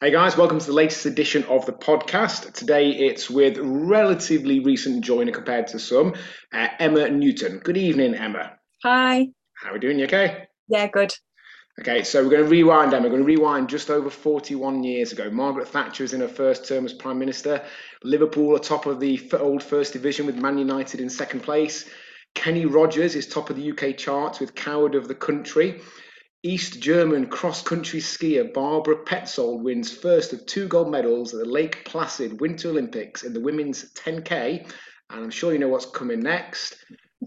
Hey guys, welcome to the latest edition of the podcast. Today it's with relatively recent joiner compared to some, uh, Emma Newton. Good evening, Emma. Hi. How are we doing? You okay? Yeah, good. Okay, so we're going to rewind, Emma. We're going to rewind just over 41 years ago. Margaret Thatcher was in her first term as Prime Minister. Liverpool are top of the old First Division with Man United in second place. Kenny Rogers is top of the UK charts with Coward of the County. East German cross country skier Barbara Petzold wins first of two gold medals at the Lake Placid Winter Olympics in the women's 10K. And I'm sure you know what's coming next.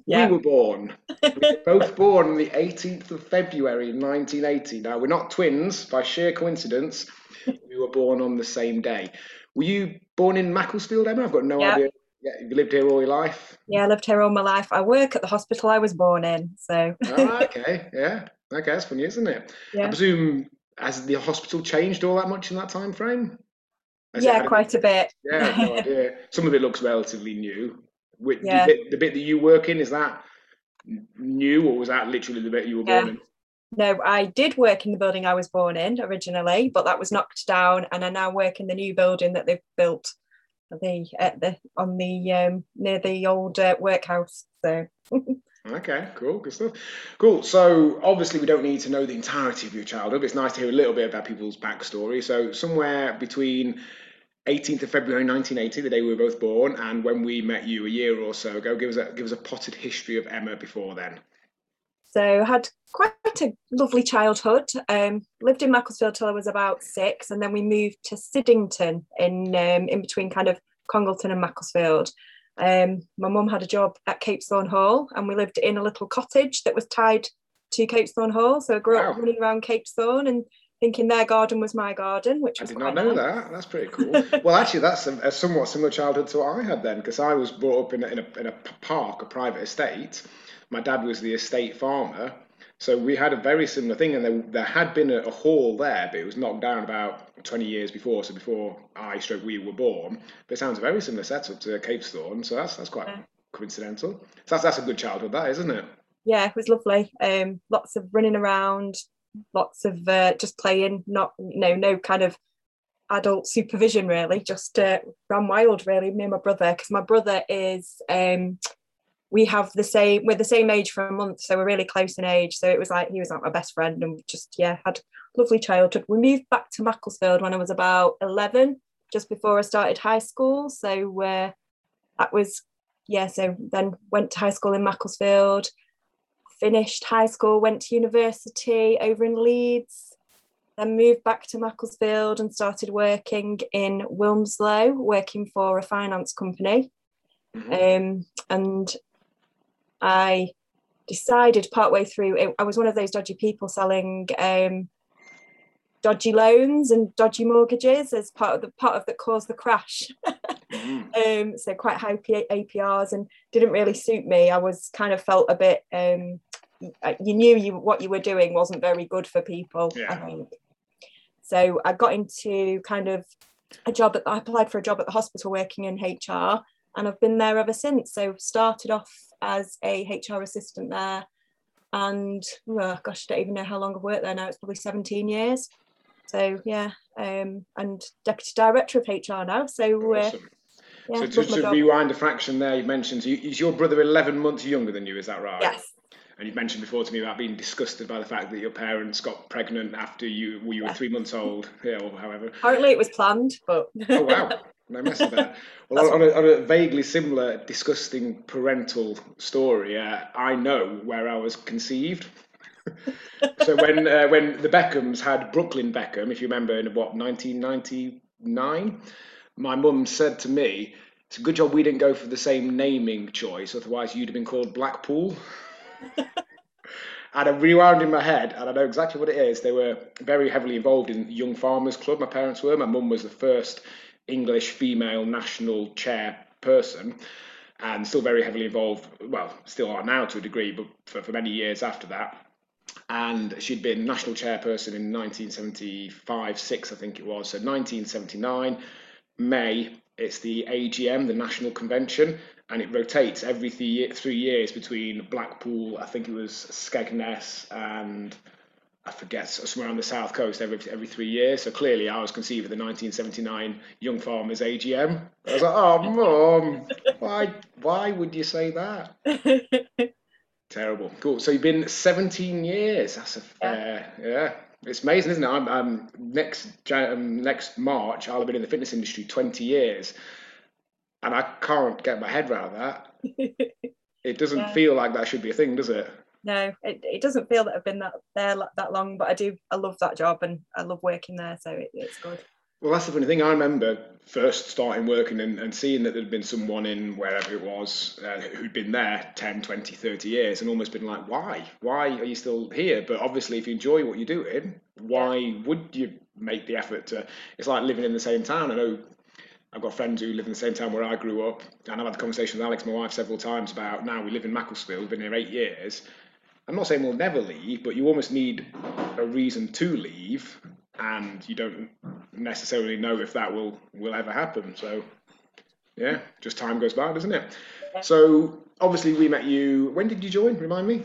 Yeah. We were born. we were both born on the 18th of February 1980. Now, we're not twins by sheer coincidence. We were born on the same day. Were you born in Macclesfield, Emma? I've got no yeah. idea. Yeah, you lived here all your life? Yeah, I lived here all my life. I work at the hospital I was born in, so. oh, okay, yeah. Okay, that's funny, isn't it? Yeah. I presume has the hospital changed all that much in that time frame? Has yeah, quite a bit. Yeah, no idea. Some of it looks relatively new. With yeah. the, bit, the bit that you work in, is that new or was that literally the bit you were yeah. born in? No, I did work in the building I was born in originally, but that was knocked down, and I now work in the new building that they've built the at the on the um, near the old uh, workhouse. So. Okay, cool, good stuff. Cool. So obviously we don't need to know the entirety of your childhood. It's nice to hear a little bit about people's backstory. So somewhere between 18th of February 1980, the day we were both born, and when we met you a year or so ago, give us a give us a potted history of Emma before then. So had quite a lovely childhood. Um, lived in Macclesfield till I was about six, and then we moved to Siddington in um, in between kind of Congleton and Macclesfield. Um, my mum had a job at Capesthorne Hall, and we lived in a little cottage that was tied to Capesthorne Hall. So I grew wow. up running around Capesthorne and thinking their garden was my garden, which was I did not know nice. that. That's pretty cool. well, actually, that's a, a, somewhat similar childhood to what I had then, because I was brought up in a, in a, in a park, a private estate. My dad was the estate farmer, so we had a very similar thing, and there, there had been a, a, hall there, but it was knocked down about 20 years before, so before I stroke we were born. But it sounds a very similar setup to Capesthorne, so that's that's quite yeah. coincidental. So that's that's a good childhood, that isn't it? Yeah, it was lovely. Um, lots of running around, lots of uh, just playing. Not you know no kind of adult supervision really. Just uh, ran wild really. Me and my brother, because my brother is um we have the same we're the same age for a month so we're really close in age so it was like he was like my best friend and just yeah had lovely childhood we moved back to macclesfield when i was about 11 just before i started high school so uh, that was yeah so then went to high school in macclesfield finished high school went to university over in leeds then moved back to macclesfield and started working in wilmslow working for a finance company Mm-hmm. Um, and I decided partway through, it, I was one of those dodgy people selling um, dodgy loans and dodgy mortgages as part of the part of that caused the crash. mm. um, so quite high APRs and didn't really suit me. I was kind of felt a bit. Um, you knew you what you were doing wasn't very good for people. Yeah. I think. So I got into kind of a job at I applied for a job at the hospital working in HR and I've been there ever since. So started off as a HR assistant there, and oh, gosh, I don't even know how long I've worked there now. It's probably 17 years. So yeah, um, and deputy director of HR now. So. Uh. Yeah, so to, to rewind a fraction there, you mentioned is your brother 11 months younger than you? Is that right? Yes. And you've mentioned before to me about being disgusted by the fact that your parents got pregnant after you well, you were three months old, yeah, or however. Apparently, it was planned, but. oh wow! No mess of that. Well, on, on, a, on, a, vaguely similar, disgusting parental story, uh, I know where I was conceived. so when uh, when the Beckhams had Brooklyn Beckham, if you remember, in what 1999, my mum said to me, "It's a good job we didn't go for the same naming choice, otherwise you'd have been called Blackpool." And I rewound in my head, and I know exactly what it is. They were very heavily involved in Young Farmers Club. My parents were. My mum was the first English female national chairperson and still very heavily involved, well, still are now to a degree, but for, for many years after that. And she'd been national chairperson in 1975 6, I think it was. So 1979, May, it's the AGM, the National Convention, and it rotates every three, three years between Blackpool, I think it was Skegness, and I forget somewhere on the south coast every every three years. So clearly, I was conceived at the 1979 Young Farmers AGM. I was like, "Oh, mum, why why would you say that?" Terrible. Cool. So you've been 17 years. That's a fair, yeah. yeah. It's amazing, isn't it? I'm, I'm next um, next March. I'll have been in the fitness industry 20 years, and I can't get my head around that. it doesn't yeah. feel like that should be a thing, does it? No, it, it doesn't feel that I've been that there that long, but I do. I love that job and I love working there, so it, it's good. Well, that's the funny thing. I remember first starting working and, and seeing that there'd been someone in wherever it was uh, who'd been there 10, 20, 30 years and almost been like, why? Why are you still here? But obviously, if you enjoy what you're doing, why would you make the effort to? It's like living in the same town. I know I've got friends who live in the same town where I grew up, and I've had the conversation with Alex, my wife, several times about now we live in Macclesfield, we've been here eight years. I'm not saying we'll never leave, but you almost need a reason to leave and you don't necessarily know if that will will ever happen. So yeah, just time goes by, doesn't it? So obviously we met you. When did you join? Remind me.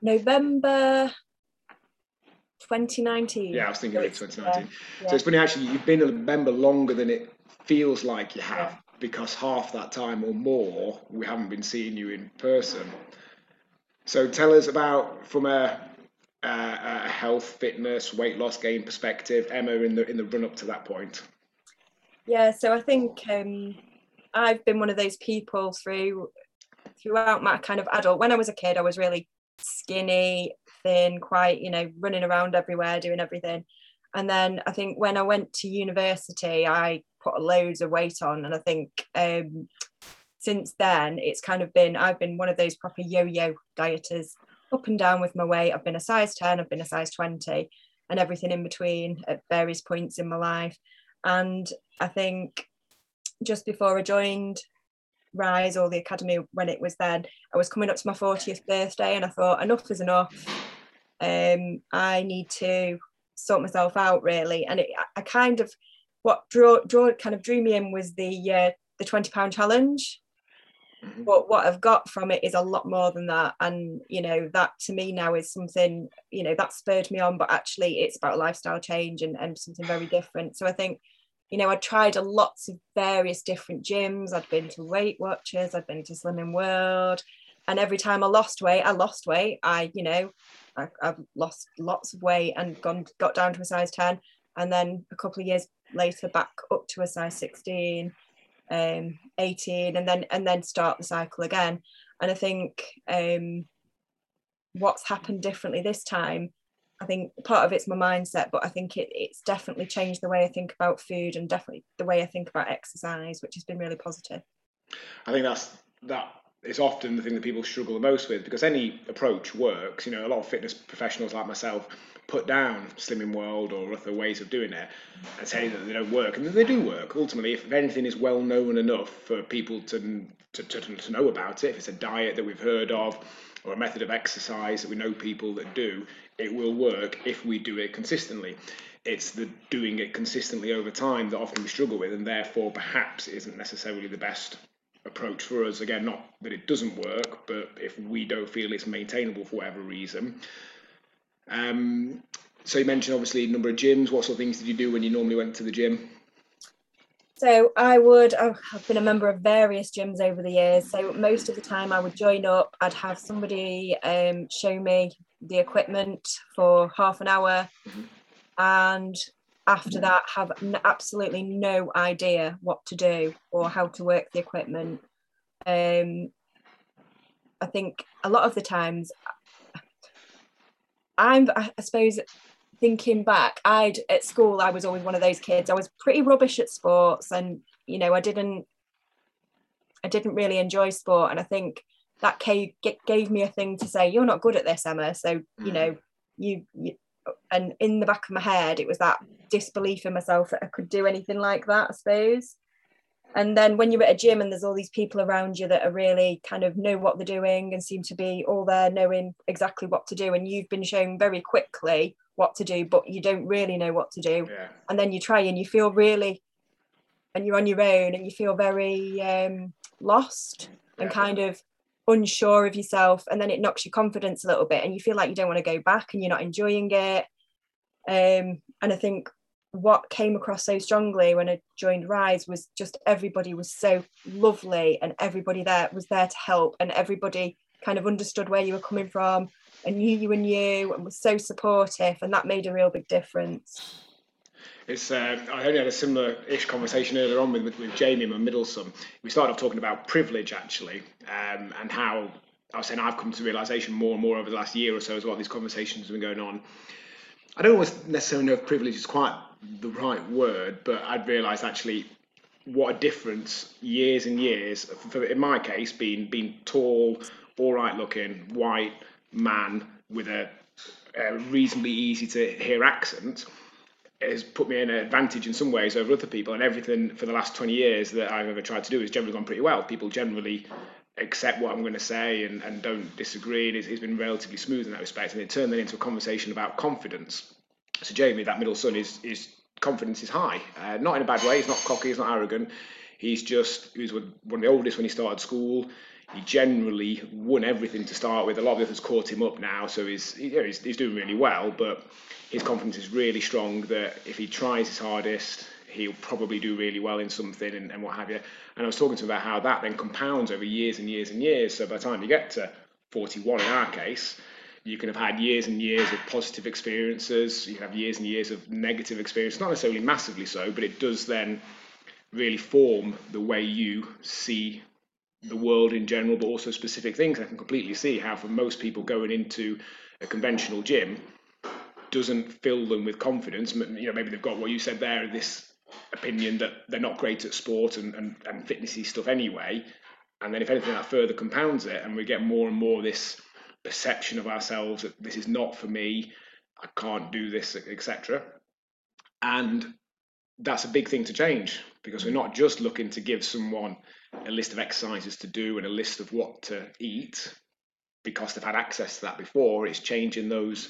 November 2019. Yeah, I was thinking of 2019. Yeah. So it's funny actually. You've been a member longer than it feels like you have. Yeah. Because half that time or more, we haven't been seeing you in person. So tell us about from a uh, a health, fitness, weight loss gain perspective, Emma, in the in the run up to that point? Yeah, so I think um, I've been one of those people through throughout my kind of adult. When I was a kid, I was really skinny, thin, quite you know running around everywhere, doing everything. And then I think when I went to university, I put loads of weight on, and I think um, since then it's kind of been I've been one of those proper yo-yo dieters up and down with my weight. I've been a size 10, I've been a size 20, and everything in between at various points in my life. And I think just before I joined Rise or the Academy, when it was then, I was coming up to my 40th birthday and I thought, enough is enough. Um, I need to sort myself out really. And it, I kind of, what draw, draw kind of drew me in was the uh, the 20 pound challenge Mm-hmm. But what I've got from it is a lot more than that. And, you know, that to me now is something, you know, that spurred me on, but actually it's about lifestyle change and, and something very different. So I think, you know, I tried a lots of various different gyms. I'd been to Weight Watchers, I'd been to Slimming World. And every time I lost weight, I lost weight. I, you know, I, have lost lots of weight and gone got down to a size 10. And then a couple of years later, back up to a size 16 um, 18 and then and then start the cycle again and i think um, what's happened differently this time i think part of it's my mindset but i think it, it's definitely changed the way i think about food and definitely the way i think about exercise which has been really positive i think that's that is often the thing that people struggle the most with because any approach works you know a lot of fitness professionals like myself put down Slimming World or other ways of doing it and say that they don't work, and they do work. Ultimately, if anything is well known enough for people to, to, to, to know about it, if it's a diet that we've heard of or a method of exercise that we know people that do, it will work if we do it consistently. It's the doing it consistently over time that often we struggle with, and therefore perhaps isn't necessarily the best approach for us. Again, not that it doesn't work, but if we don't feel it's maintainable for whatever reason, um, so you mentioned obviously number of gyms. What sort of things did you do when you normally went to the gym? So I would, I've been a member of various gyms over the years. So most of the time I would join up, I'd have somebody um, show me the equipment for half an hour. And after that, have absolutely no idea what to do or how to work the equipment. Um, I think a lot of the times I'm, I suppose, thinking back, I'd at school, I was always one of those kids. I was pretty rubbish at sports, and you know, I didn't, I didn't really enjoy sport, and I think that gave, gave me a thing to say. You're not good at this, Emma. So you mm. know, you, you, and in the back of my head, it was that disbelief in myself that I could do anything like that. I suppose and then when you're at a gym and there's all these people around you that are really kind of know what they're doing and seem to be all there knowing exactly what to do and you've been shown very quickly what to do but you don't really know what to do. Yeah. and then you try and you feel really and you're on your own and you feel very um, lost and kind of unsure of yourself and then it knocks your confidence a little bit and you feel like you don't want to go back and you're not enjoying it. Um, and i think what came across so strongly when i joined rise was just everybody was so lovely and everybody there was there to help and everybody kind of understood where you were coming from and knew you and you and was so supportive and that made a real big difference it's uh, I only had a similar-ish conversation earlier on with, with, with Jamie, my middle son. We started off talking about privilege actually, um, and how I was saying I've come to realization more and more over the last year or so as well. These conversations have been going on. I don't always necessarily know if privilege is quite the right word, but I'd realised actually what a difference years and years. For, in my case, being being tall, all right looking, white man with a, a reasonably easy to hear accent has put me in an advantage in some ways over other people. And everything for the last 20 years that I've ever tried to do has generally gone pretty well. People generally accept what I'm going to say and, and don't disagree. And it's, it's been relatively smooth in that respect. And it turned that into a conversation about confidence. So Jamie, that middle son, is is confidence is high. Uh, not in a bad way. He's not cocky. He's not arrogant. He's just he was one of the oldest when he started school. He generally won everything to start with. A lot of the others caught him up now, so he's, you know, he's he's doing really well. But his confidence is really strong that if he tries his hardest, he'll probably do really well in something and, and what have you. And I was talking to him about how that then compounds over years and years and years. So by the time you get to 41 in our case, you can have had years and years of positive experiences. You have years and years of negative experience, not necessarily massively so, but it does then really form the way you see the world in general, but also specific things. I can completely see how, for most people going into a conventional gym, doesn't fill them with confidence. You know, maybe they've got what you said there, this opinion that they're not great at sport and, and, and fitnessy stuff anyway. And then if anything, that further compounds it, and we get more and more this perception of ourselves that this is not for me, I can't do this, etc. And that's a big thing to change because we're not just looking to give someone a list of exercises to do and a list of what to eat because they've had access to that before. It's changing those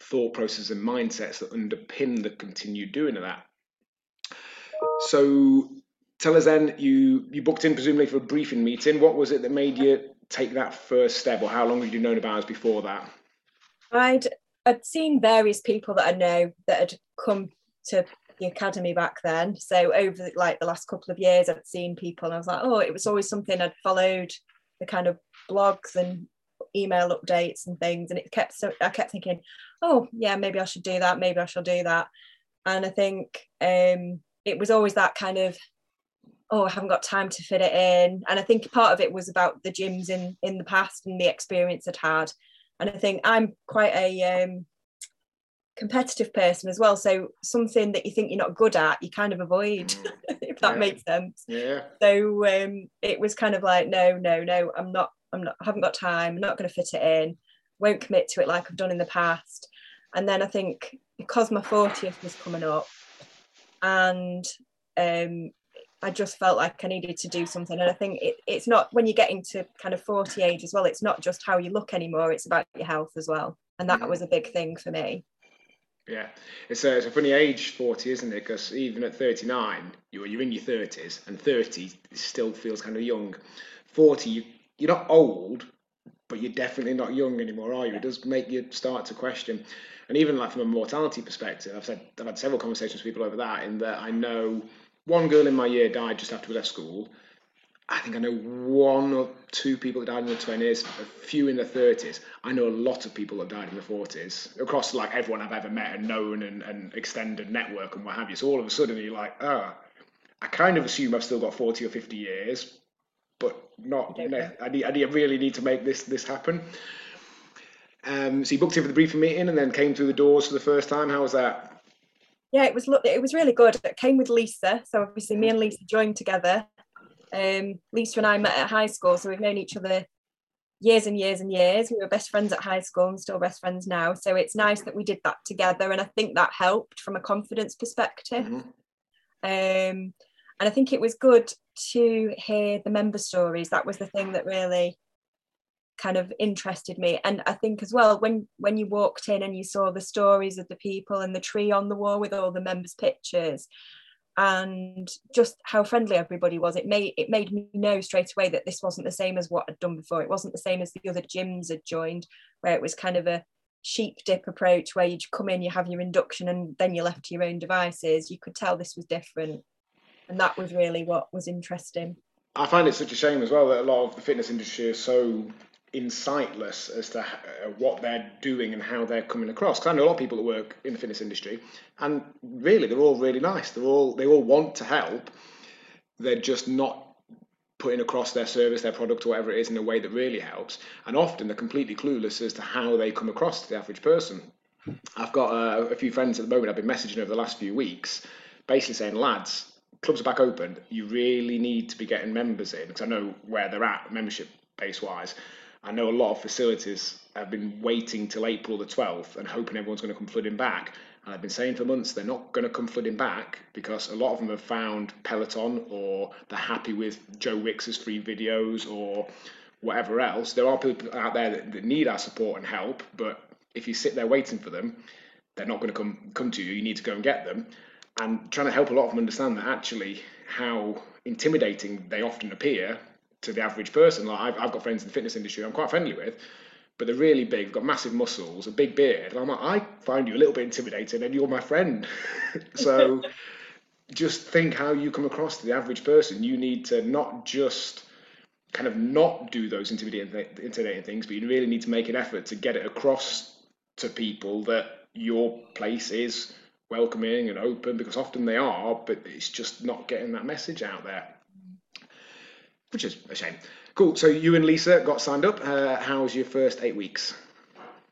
thought processes and mindsets that underpin the continued doing of that. So tell us then, you you booked in presumably for a briefing meeting. What was it that made you take that first step, or how long had you known about us before that? I'd I'd seen various people that I know that had come to the academy back then. So over like the last couple of years, I'd seen people, and I was like, oh, it was always something I'd followed the kind of blogs and email updates and things and it kept so I kept thinking oh yeah maybe I should do that maybe I shall do that and I think um it was always that kind of oh I haven't got time to fit it in and I think part of it was about the gyms in in the past and the experience I'd had and I think I'm quite a um competitive person as well so something that you think you're not good at you kind of avoid mm. if that yeah. makes sense yeah so um it was kind of like no no no I'm not I'm not, I haven't got time, I'm not going to fit it in, won't commit to it like I've done in the past. And then I think because my 40th was coming up and um, I just felt like I needed to do something. And I think it, it's not when you're getting to kind of 40 age as well, it's not just how you look anymore, it's about your health as well. And that mm. was a big thing for me. Yeah, it's a, it's a funny age, 40, isn't it? Because even at 39, you're, you're in your 30s, and 30 still feels kind of young. 40, you you're not old, but you're definitely not young anymore, are you? It does make you start to question. And even like from a mortality perspective, I've said I've had several conversations with people over that. In that I know one girl in my year died just after we left school. I think I know one or two people that died in the twenties, a few in the thirties. I know a lot of people that died in the forties across like everyone I've ever met and known and, and extended network and what have you. So all of a sudden you're like, ah, oh, I kind of assume I've still got forty or fifty years, but not. You know, I, need, I really need to make this this happen. Um, so you booked in for the briefing meeting and then came through the doors for the first time. How was that? Yeah, it was. It was really good. It came with Lisa, so obviously me and Lisa joined together. Um, Lisa and I met at high school, so we've known each other years and years and years. We were best friends at high school and still best friends now. So it's nice that we did that together, and I think that helped from a confidence perspective. Mm-hmm. Um, and I think it was good to hear the member stories. That was the thing that really kind of interested me and i think as well when when you walked in and you saw the stories of the people and the tree on the wall with all the members pictures and just how friendly everybody was. It made it made me know straight away that this wasn't the same as what I'd done before. It wasn't the same as the other gyms had joined, where it was kind of a sheep dip approach where you'd come in, you have your induction, and then you're left to your own devices. You could tell this was different, and that was really what was interesting. I find it such a shame as well that a lot of the fitness industry is so insightless as to uh, what they're doing and how they're coming across. Because I know a lot of people that work in the fitness industry, and really they're all really nice. They're all they all want to help. They're just not putting across their service, their product, or whatever it is in a way that really helps. And often they're completely clueless as to how they come across to the average person. I've got uh, a few friends at the moment I've been messaging over the last few weeks, basically saying, lads, clubs are back open. You really need to be getting members in because I know where they're at membership base wise. I know a lot of facilities have been waiting till April the 12th and hoping everyone's going to come flooding back. And I've been saying for months they're not going to come flooding back because a lot of them have found Peloton or they're happy with Joe Wicks's free videos or whatever else. There are people out there that, that need our support and help, but if you sit there waiting for them, they're not going to come come to you. You need to go and get them. And trying to help a lot of them understand that actually how intimidating they often appear to the average person. Like I've, I've got friends in the fitness industry I'm quite friendly with, but they're really big, they've got massive muscles, a big beard. And I'm like, I find you a little bit intimidating, and you're my friend. so just think how you come across to the average person. You need to not just kind of not do those intimidating, intimidating things, but you really need to make an effort to get it across to people that your place is welcoming and open because often they are, but it's just not getting that message out there which is a shame. Cool. So you and Lisa got signed up. Uh, how was your first eight weeks?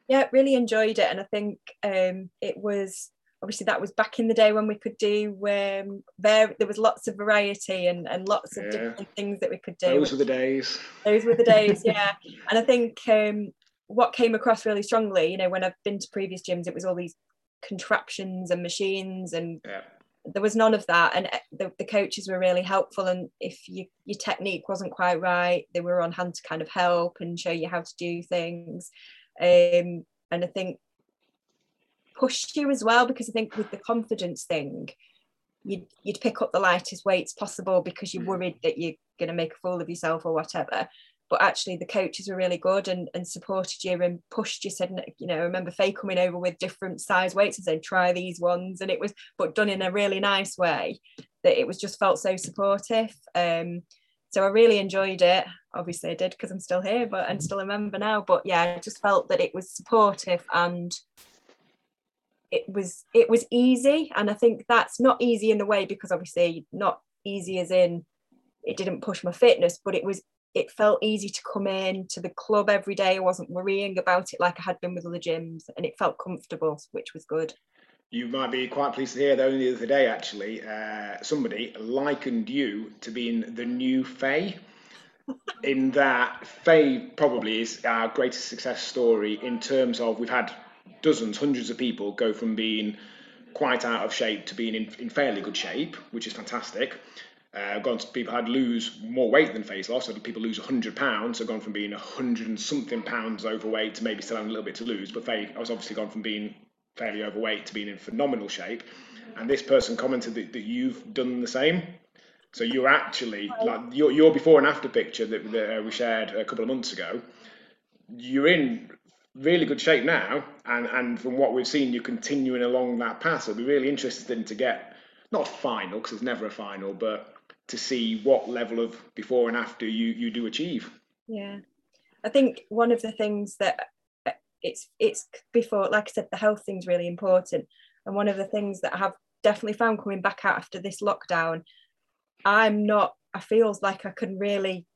Yeah, really enjoyed it, and I think um, it was obviously that was back in the day when we could do um, there. There was lots of variety and, and lots of yeah. different things that we could do. Those were the days. Those were the days, yeah. and I think um, what came across really strongly, you know, when I've been to previous gyms, it was all these contraptions and machines and yeah there was none of that. And eh, the, the coaches were really helpful. And if you, your technique wasn't quite right they were on hand to kind of help and show you how to do things. Um, and i think pushed you as well because i think with the confidence thing you'd, you'd pick up the lightest weights possible because you're mm. worried that you're going to make a fool of yourself or whatever but actually the coaches were really good and, and supported you and pushed you said you know I remember Faye coming over with different size weights and saying try these ones. And it was but done in a really nice way that it was just felt so supportive. Um so I really enjoyed it. Obviously I did because I'm still here but and still a member now. But yeah I just felt that it was supportive and it was it was easy. And I think that's not easy in the way because obviously not easy as in it didn't push my fitness but it was it felt easy to come in to the club every day. I wasn't worrying about it like I had been with other gyms, and it felt comfortable, which was good. You might be quite pleased to hear that only the other day, actually, uh, somebody likened you to being the new Faye. in that Faye probably is our greatest success story in terms of we've had dozens, hundreds of people go from being quite out of shape to being in, in fairly good shape, which is fantastic uh, gone to people had lose more weight than Faye's loss. So people lose 100 pounds, so gone from being 100 and something pounds overweight to maybe still having a little bit to lose. But I was obviously gone from being fairly overweight to being in phenomenal shape. And this person commented that, that you've done the same. So you're actually like your your before and after picture that, that uh, we shared a couple of months ago. You're in really good shape now, and and from what we've seen, you're continuing along that path. So it'll be really interesting to get not a final because there's never a final, but to see what level of before and after you you do achieve. Yeah. I think one of the things that uh, it's it's before like i said the health thing's really important. And one of the things that i have definitely found coming back out after this lockdown i'm not i feels like i can really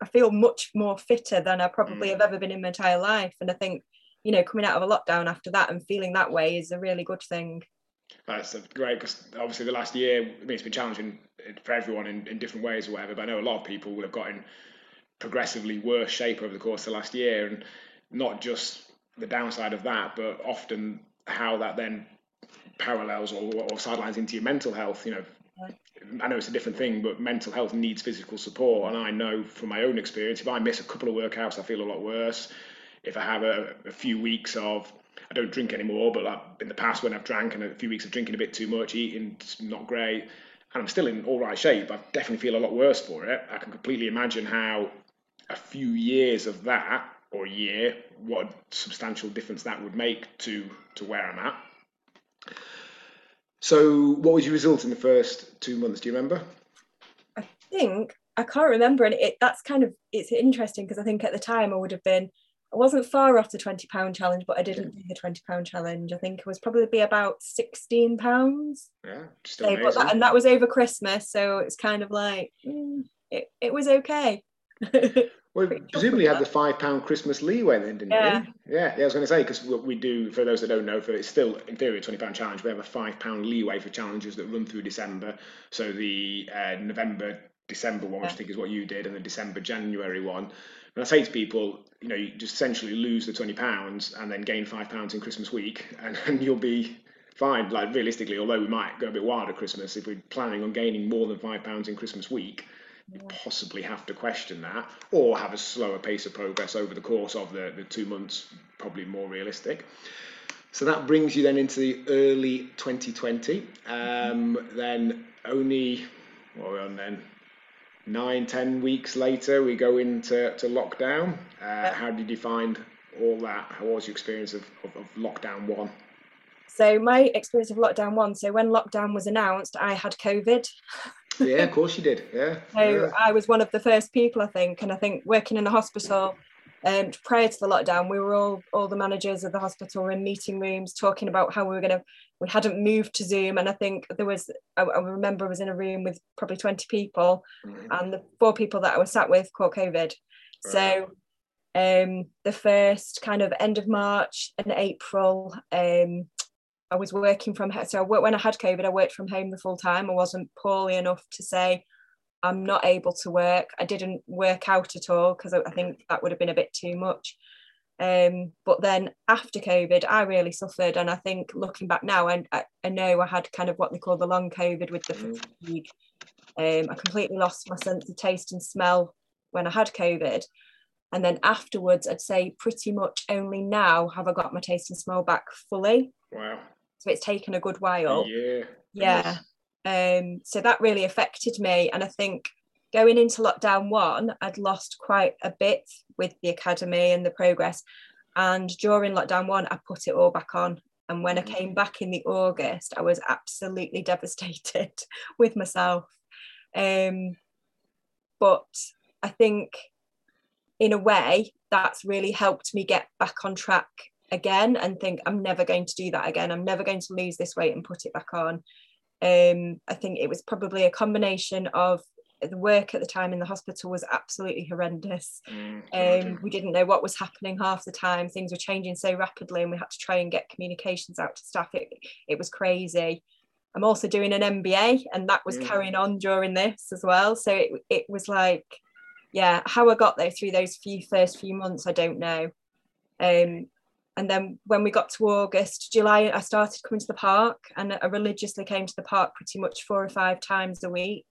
i feel much more fitter than i probably mm. have ever been in my entire life. And i think you know coming out of a lockdown after that and feeling that way is a really good thing that's great because obviously the last year, I mean, it's been challenging for everyone in, in different ways or whatever. But I know a lot of people will have gotten progressively worse shape over the course of the last year, and not just the downside of that, but often how that then parallels or, or sidelines into your mental health. You know, I know it's a different thing, but mental health needs physical support, and I know from my own experience, if I miss a couple of workouts, I feel a lot worse. If I have a, a few weeks of I don't drink anymore, but like in the past when I've drank and a few weeks of drinking a bit too much, eating not great, and I'm still in all right shape. I definitely feel a lot worse for it. I can completely imagine how a few years of that or a year, what a substantial difference that would make to to where I'm at. So, what was your result in the first two months? Do you remember? I think I can't remember, and it that's kind of it's interesting because I think at the time I would have been I wasn't far off the twenty pound challenge, but I didn't do the twenty pound challenge. I think it was probably be about sixteen pounds. Yeah, just So, but that, and that was over Christmas, so it's kind of like mm, it, it was okay. Well, presumably you had the five pound Christmas leeway then, didn't Yeah. you? Yeah, yeah. I was going to say because we do for those that don't know, for it's still in theory a twenty pound challenge. We have a five pound leeway for challenges that run through December. So the uh, November December one, which Yeah. I think is what you did, and the December January one. And I say to people, you know, you just essentially lose the twenty pounds and then gain five pounds in Christmas week, and, and you'll be fine. Like realistically, although we might go a bit wild at Christmas, if we're planning on gaining more than five pounds in Christmas week, you possibly have to question that, or have a slower pace of progress over the course of the, the two months, probably more realistic. So that brings you then into the early 2020. Um, then only what are we on then? Nine, ten weeks later, we go into to lockdown. Uh, how did you find all that? How was your experience of, of, of lockdown one? So my experience of lockdown one. So when lockdown was announced, I had COVID. Yeah, of course you did. Yeah. So yeah. I was one of the first people, I think, and I think working in the hospital. Um, prior to the lockdown, we were all all the managers of the hospital were in meeting rooms talking about how we were going to. We hadn't moved to Zoom, and I think there was. I, I remember I was in a room with probably twenty people, Mhm. and the four people that I was sat with caught COVID. So um, the first kind of end of March and April, um, I was working from home. So I when I had COVID, I worked from home the full time. I wasn't poorly enough to say I'm not able to work. I didn't work out at all because I, think that would have been a bit too much. Um, but then after COVID, I really suffered, and I think looking back now, and I, I know I had kind of what they call the long COVID with the Mm. fatigue. Um, I completely lost my sense of taste and smell when I had COVID. And then afterwards, I'd say pretty much only now have I got my taste and smell back fully. Wow. So it's taken a good while. Yeah. Yeah. Um, so that really affected me. And I think going into lockdown one, I'd lost quite a bit with the academy and the progress. And during lockdown one, I put it all back on. And when I came back in the August, I was absolutely devastated with myself. Um, but I think in a way, that's really helped me get back on track again and think I'm never going to do that again. I'm never going to lose this weight and put it back on. Um, I think it was probably a combination of the work at the time in the hospital was absolutely horrendous. Mm, Um, we didn't know what was happening half the time. Things were changing so rapidly, and we had to try and get communications out to staff. It, it was crazy. I'm also doing an MBA, and that was Mm. carrying on during this as well. So it, it was like, yeah, how I got there through those few first few months, I don't know. Um, and then when we got to August, July, I started coming to the park, and I religiously came to the park pretty much four or five times a week,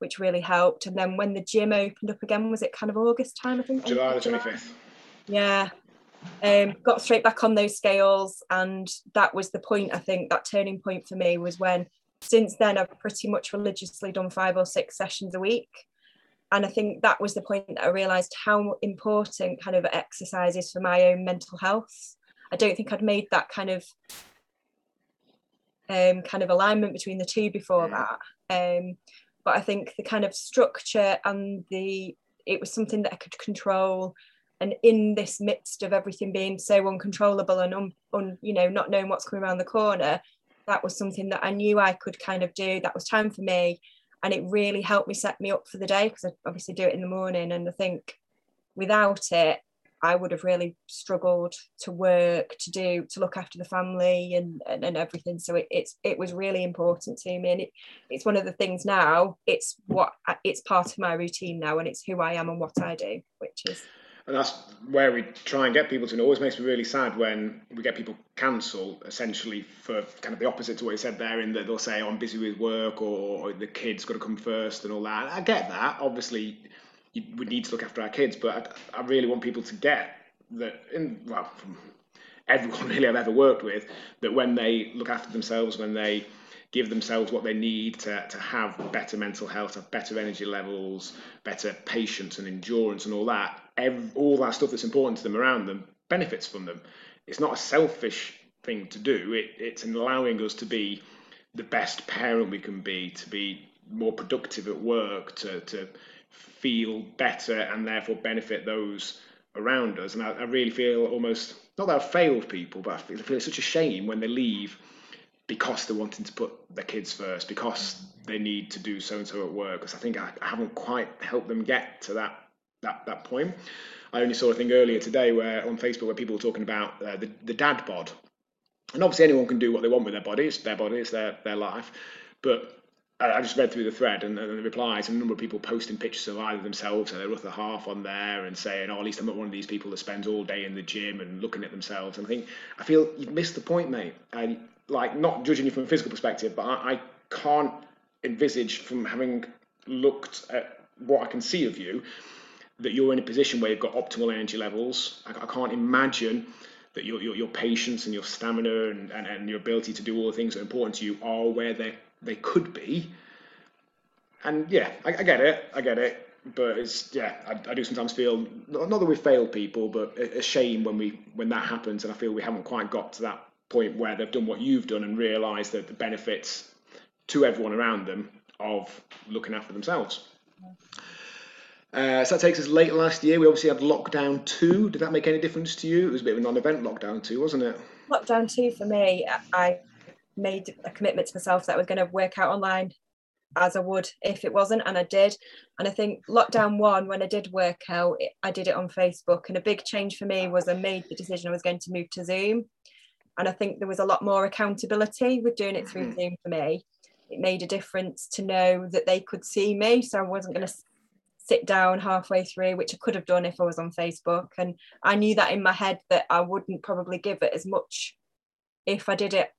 which really helped. And then when the gym opened up again, was it kind of August time? I think July the July? 25th. Yeah. Um, got straight back on those scales, and that was the point. I think that turning point for me was when, since then, I've pretty much religiously done five or six sessions a week, and I think that was the point that I realised how important kind of exercise is for my own mental health. I don't think I'd made that kind of um, kind of alignment between the two before Mm. that. Um, but I think the kind of structure and the it was something that I could control and in this midst of everything being so uncontrollable and un, un, you know not knowing what's coming around the corner that was something that i knew i could kind of do that was time for me and it really helped me set me up for the day because i obviously do it in the morning and i think without it i would have really struggled to work to do to look after the family and and, and everything. So it, it's it was really important to me and it, it's one of the things now it's what it's part of my routine now and it's who i am and what i do which is And that's where we try and get people to. And it always makes me really sad when we get people cancel essentially for kind of the opposite to what you said there, in that they'll say, oh, I'm busy with work or, or the kids got to come first and all that. I get that. Obviously, you, we need to look after our kids, but I, I really want people to get that, in, well, from everyone really I've ever worked with, that when they look after themselves, when they give themselves what they need to, to have better mental health, have better energy levels, better patience and endurance and all that, every, all that stuff that's important to them around them benefits from them. It's not a selfish thing to do. It, it's allowing us to be the best parent we can be, to be more productive at work, to, to feel better and therefore benefit those around us. And I, I really feel almost, not that I've failed people, but I feel, I feel it's such a shame when they leave because they're wanting to put their kids first, because they need to do so and so at work. Because I think I, I haven't quite helped them get to that that that point. I only saw a thing earlier today where on Facebook where people were talking about uh, the the dad bod, and obviously anyone can do what they want with their body. It's their body, it's their their life. But I just read through the thread and, the replies, and a number of people posting pictures of either themselves or their other half on there and saying, "Oh, at least I'm not one of these people that spends all day in the gym and looking at themselves." And I think I feel you've missed the point, mate. And like not judging you from a physical perspective, but I, I can't envisage from having looked at what I can see of you that you're in a position where you've got optimal energy levels. I, I can't imagine that your, your, your patience and your stamina and, and, and your ability to do all the things that are important to you are where they they could be. And yeah, I, I get it, I get it, but it's yeah, I, I do sometimes feel not, that we failed people, but a, a shame when we when that happens, and I feel we haven't quite got to that point where they've done what you've done and realised that the benefits to everyone around them of looking after themselves. Uh, so that takes us late last year. We obviously had lockdown two. Did that make any difference to you? It was a bit of a non-event lockdown two, wasn't it? Lockdown two for me, I made a commitment to myself that I was going to work out online as I would if it wasn't, and I did. And I think lockdown one, when I did work out, I did it on Facebook. And a big change for me was I made the decision I was going to move to Zoom. And I think there was a lot more accountability with doing it through mm-hmm. Zoom for me. It made a difference to know that they could see me. So I wasn't going to sit down halfway through, which I could have done if I was on Facebook. And I knew that in my head that I wouldn't probably give it as much if I did it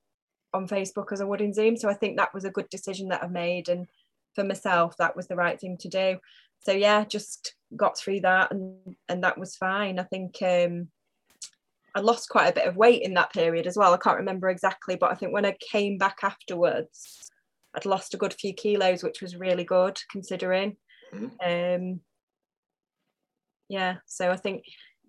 on Facebook as I would in Zoom. So I think that was a good decision that I've made. And for myself, that was the right thing to do. So yeah, just got through that and and that was fine. I think um I lost quite a bit of weight in that period as well. I can't remember exactly, but I think when I came back afterwards, I'd lost a good few kilos, which was really good considering. Mm-hmm. Um, yeah, so I think,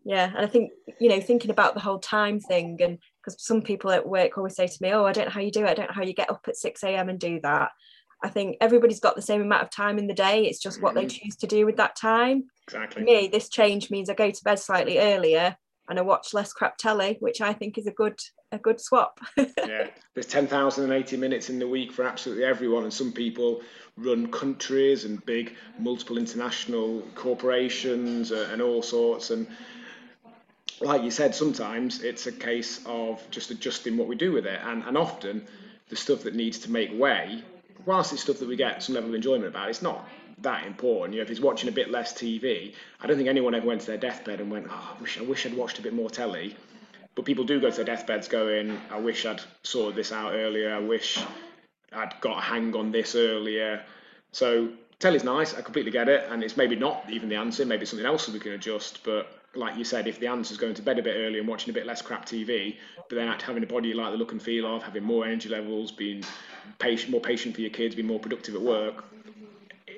yeah, and I think you know, thinking about the whole time thing, and because some people at work always say to me, "Oh, I don't know how you do it. I don't know how you get up at six a.m. and do that." I think everybody's got the same amount of time in the day. It's just what they mm-hmm. choose to do with that time. Exactly. For me, this change means I go to bed slightly earlier and I watch less crap telly, which I think is a good a good swap. yeah, there's 10,080 minutes in the week for absolutely everyone, and some people run countries and big multiple international corporations uh, and all sorts. And like you said, sometimes it's a case of just adjusting what we do with it, and and often the stuff that needs to make way, whilst it's stuff that we get some level of enjoyment about, it's not that important. You know, if he's watching a bit less TV, I don't think anyone ever went to their deathbed and went, "Oh, I wish I wish I'd watched a bit more telly." But people do go to their deathbeds going, "I wish I'd sorted this out earlier. I wish I'd got a hang on this earlier." So telly's nice. I completely get it, and it's maybe not even the answer. Maybe something else that we can adjust. But like you said, if the answer is going to bed a bit early and watching a bit less crap TV, but then having a body you like the look and feel of, having more energy levels, being patient, more patient for your kids, being more productive at work,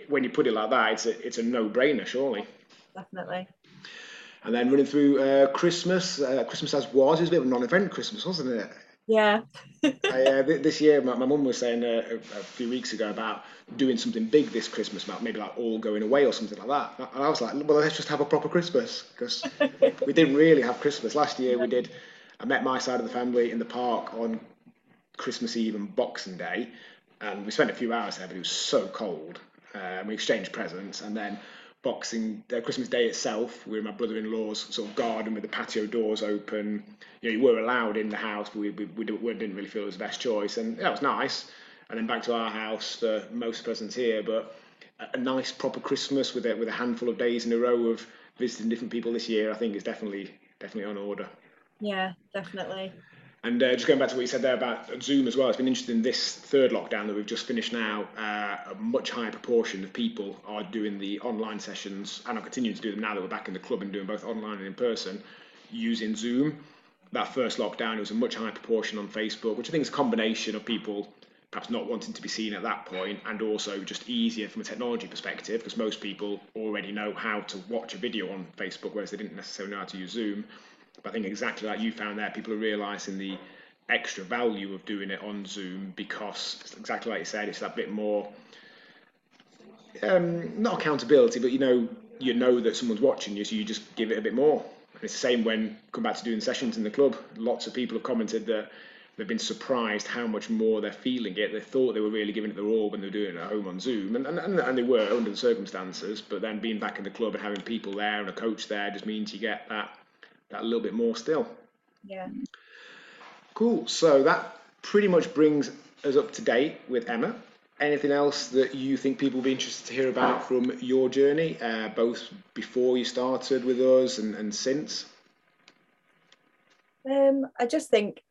when you put it like that, it's a it's a no brainer, surely. Definitely. And then running through uh, Christmas, uh, Christmas as was, it was a bit of a non-event Christmas, wasn't it? Yeah. I, uh, this year, my, my mum was saying uh, a, a, few weeks ago about doing something big this Christmas, about maybe like all going away or something like that. And I was like, well, let's just have a proper Christmas because we didn't really have Christmas last year. We did. I met my side of the family in the park on Christmas Eve and Boxing Day, and we spent a few hours there, but it was so cold. Uh, we exchanged presents, and then Boxing uh, Christmas Day itself, we were in my brother-in-law's sort of garden with the patio doors open. You know, you were allowed in the house, but we, we, we didn't really feel it was the best choice, and that was nice. And then back to our house for most presents here, but a, a nice proper Christmas with a, with a handful of days in a row of visiting different people this year, I think is definitely definitely on order. Yeah, definitely. And uh, just going back to what you said there about Zoom as well, it's been interesting this third lockdown that we've just finished now. Uh, a much higher proportion of people are doing the online sessions, and are continuing to do them now that we're back in the club and doing both online and in person using Zoom. That first lockdown, it was a much higher proportion on Facebook, which I think is a combination of people perhaps not wanting to be seen at that point, and also just easier from a technology perspective because most people already know how to watch a video on Facebook, whereas they didn't necessarily know how to use Zoom. But I think exactly like you found there, people are realizing the extra value of doing it on Zoom because exactly like you said, it's that bit more um, not accountability, but you know you know that someone's watching you, so you just give it a bit more. And it's the same when come back to doing sessions in the club. Lots of people have commented that they've been surprised how much more they're feeling it. They thought they were really giving it their all when they were doing it at home on Zoom, and, and, and they were under the circumstances. But then being back in the club and having people there and a coach there just means you get that that a little bit more still. Yeah. Cool. So that pretty much brings us up to date with Emma. Anything else that you think people will be interested to hear about from your journey, uh, both before you started with us and, and since? Um, I just think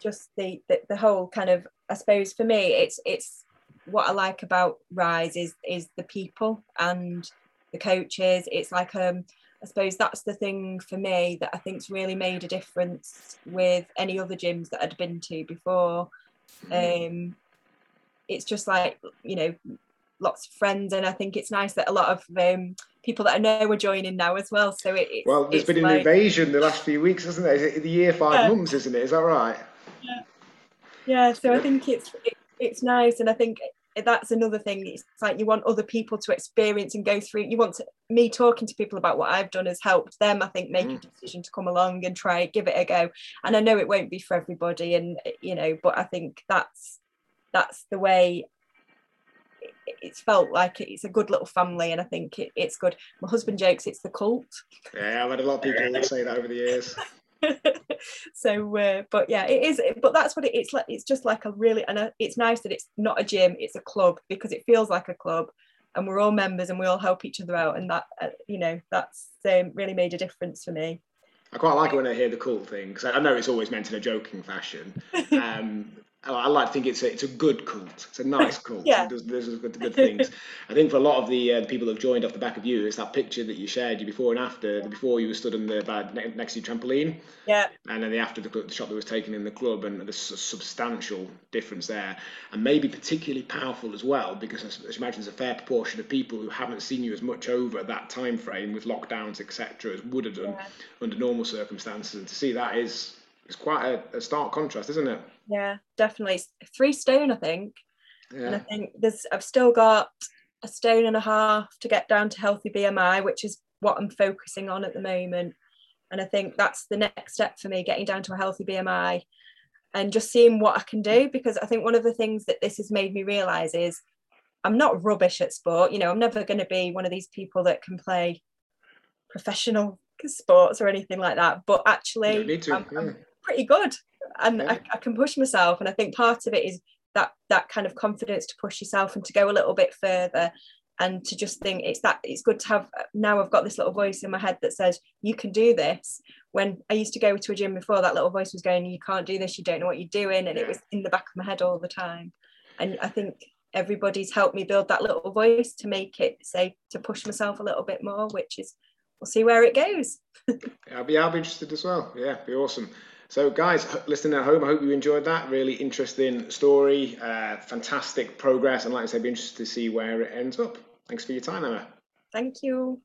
just the, the the whole kind of I suppose for me it's it's what I like about Rise is is the people and the coaches. It's like um I suppose that's the thing for me that I think's really made a difference with any other gyms that I'd been to before. Um, it's just like you know, lots of friends, and I think it's nice that a lot of um, people that I know are joining now as well. So it, it's, well, there's it's been an like, invasion the last few weeks, hasn't there? Is it the year five Yeah. months, isn't it? Is that right? yeah. So I think it's it, it's nice, and I think that's another thing. It's like you want other people to experience and go through. You want to, me talking to people about what I've done has helped them. I think make a Mm. decision to come along and try give it a go. And I know it won't be for everybody, and you know, but I think that's that's the way it's felt like it's a good little family and i think it, it's good my husband jokes it's the cult Yeah, I've had a lot of people say that over the years. so uh, but yeah it is but that's what it, it's like it's just like a really and uh, it's nice that it's not a gym it's a club because it feels like a club and we're all members and we all help each other out and that uh, you know that's um, really made a difference for me I quite like it when I hear the cool thing because I know it's always meant in a joking fashion. Um, I, I like to think it's a, it's a good cult. It's a nice cult. Yeah. Does, there's good, good things. I think for a lot of the uh, people who've joined off the back of you, it's that picture that you shared, you before and after. The before you were stood on the by, ne- next to your trampoline, yeah and then the after the, the shot that was taken in the club, and there's a substantial difference there, and maybe particularly powerful as well because you imagine, there's a fair proportion of people who haven't seen you as much over that time frame with lockdowns, etc., as would have done yeah under normal circumstances, and to see that is is quite a, a stark contrast, isn't it? Yeah definitely It's three stone i think Yeah. and I think there's I've still got a stone and a half to get down to healthy BMI, which is what I'm focusing on at the moment. And I think that's the next step for me, getting down to a healthy BMI and just seeing what I can do. Because I think one of the things that this has made me realize is I'm not rubbish at sport. You know, I'm never going to be one of these people that can play professional sports or anything like that. But actually, don't need to. I'm, yeah. I'm pretty good. And. I, I can push myself. And i think part of it is that that kind of confidence to push yourself and to go a little bit further and to just think it's that it's good to have now i've got this little voice in my head that says you can do this. When i used to go to a gym before that little voice was going you can't do this. You don't know what you're doing. And it was in the back of my head all the time. And i think everybody's helped me build that little voice to make it say to push myself a little bit more which is we'll see where it goes. I'll be, I'll be interested as well. Yeah, be awesome. So, guys, listening at home, I hope you enjoyed that. Really interesting story, uh, fantastic progress, and like I said, be interested to see where it ends up. Thanks for your time, Emma. thank you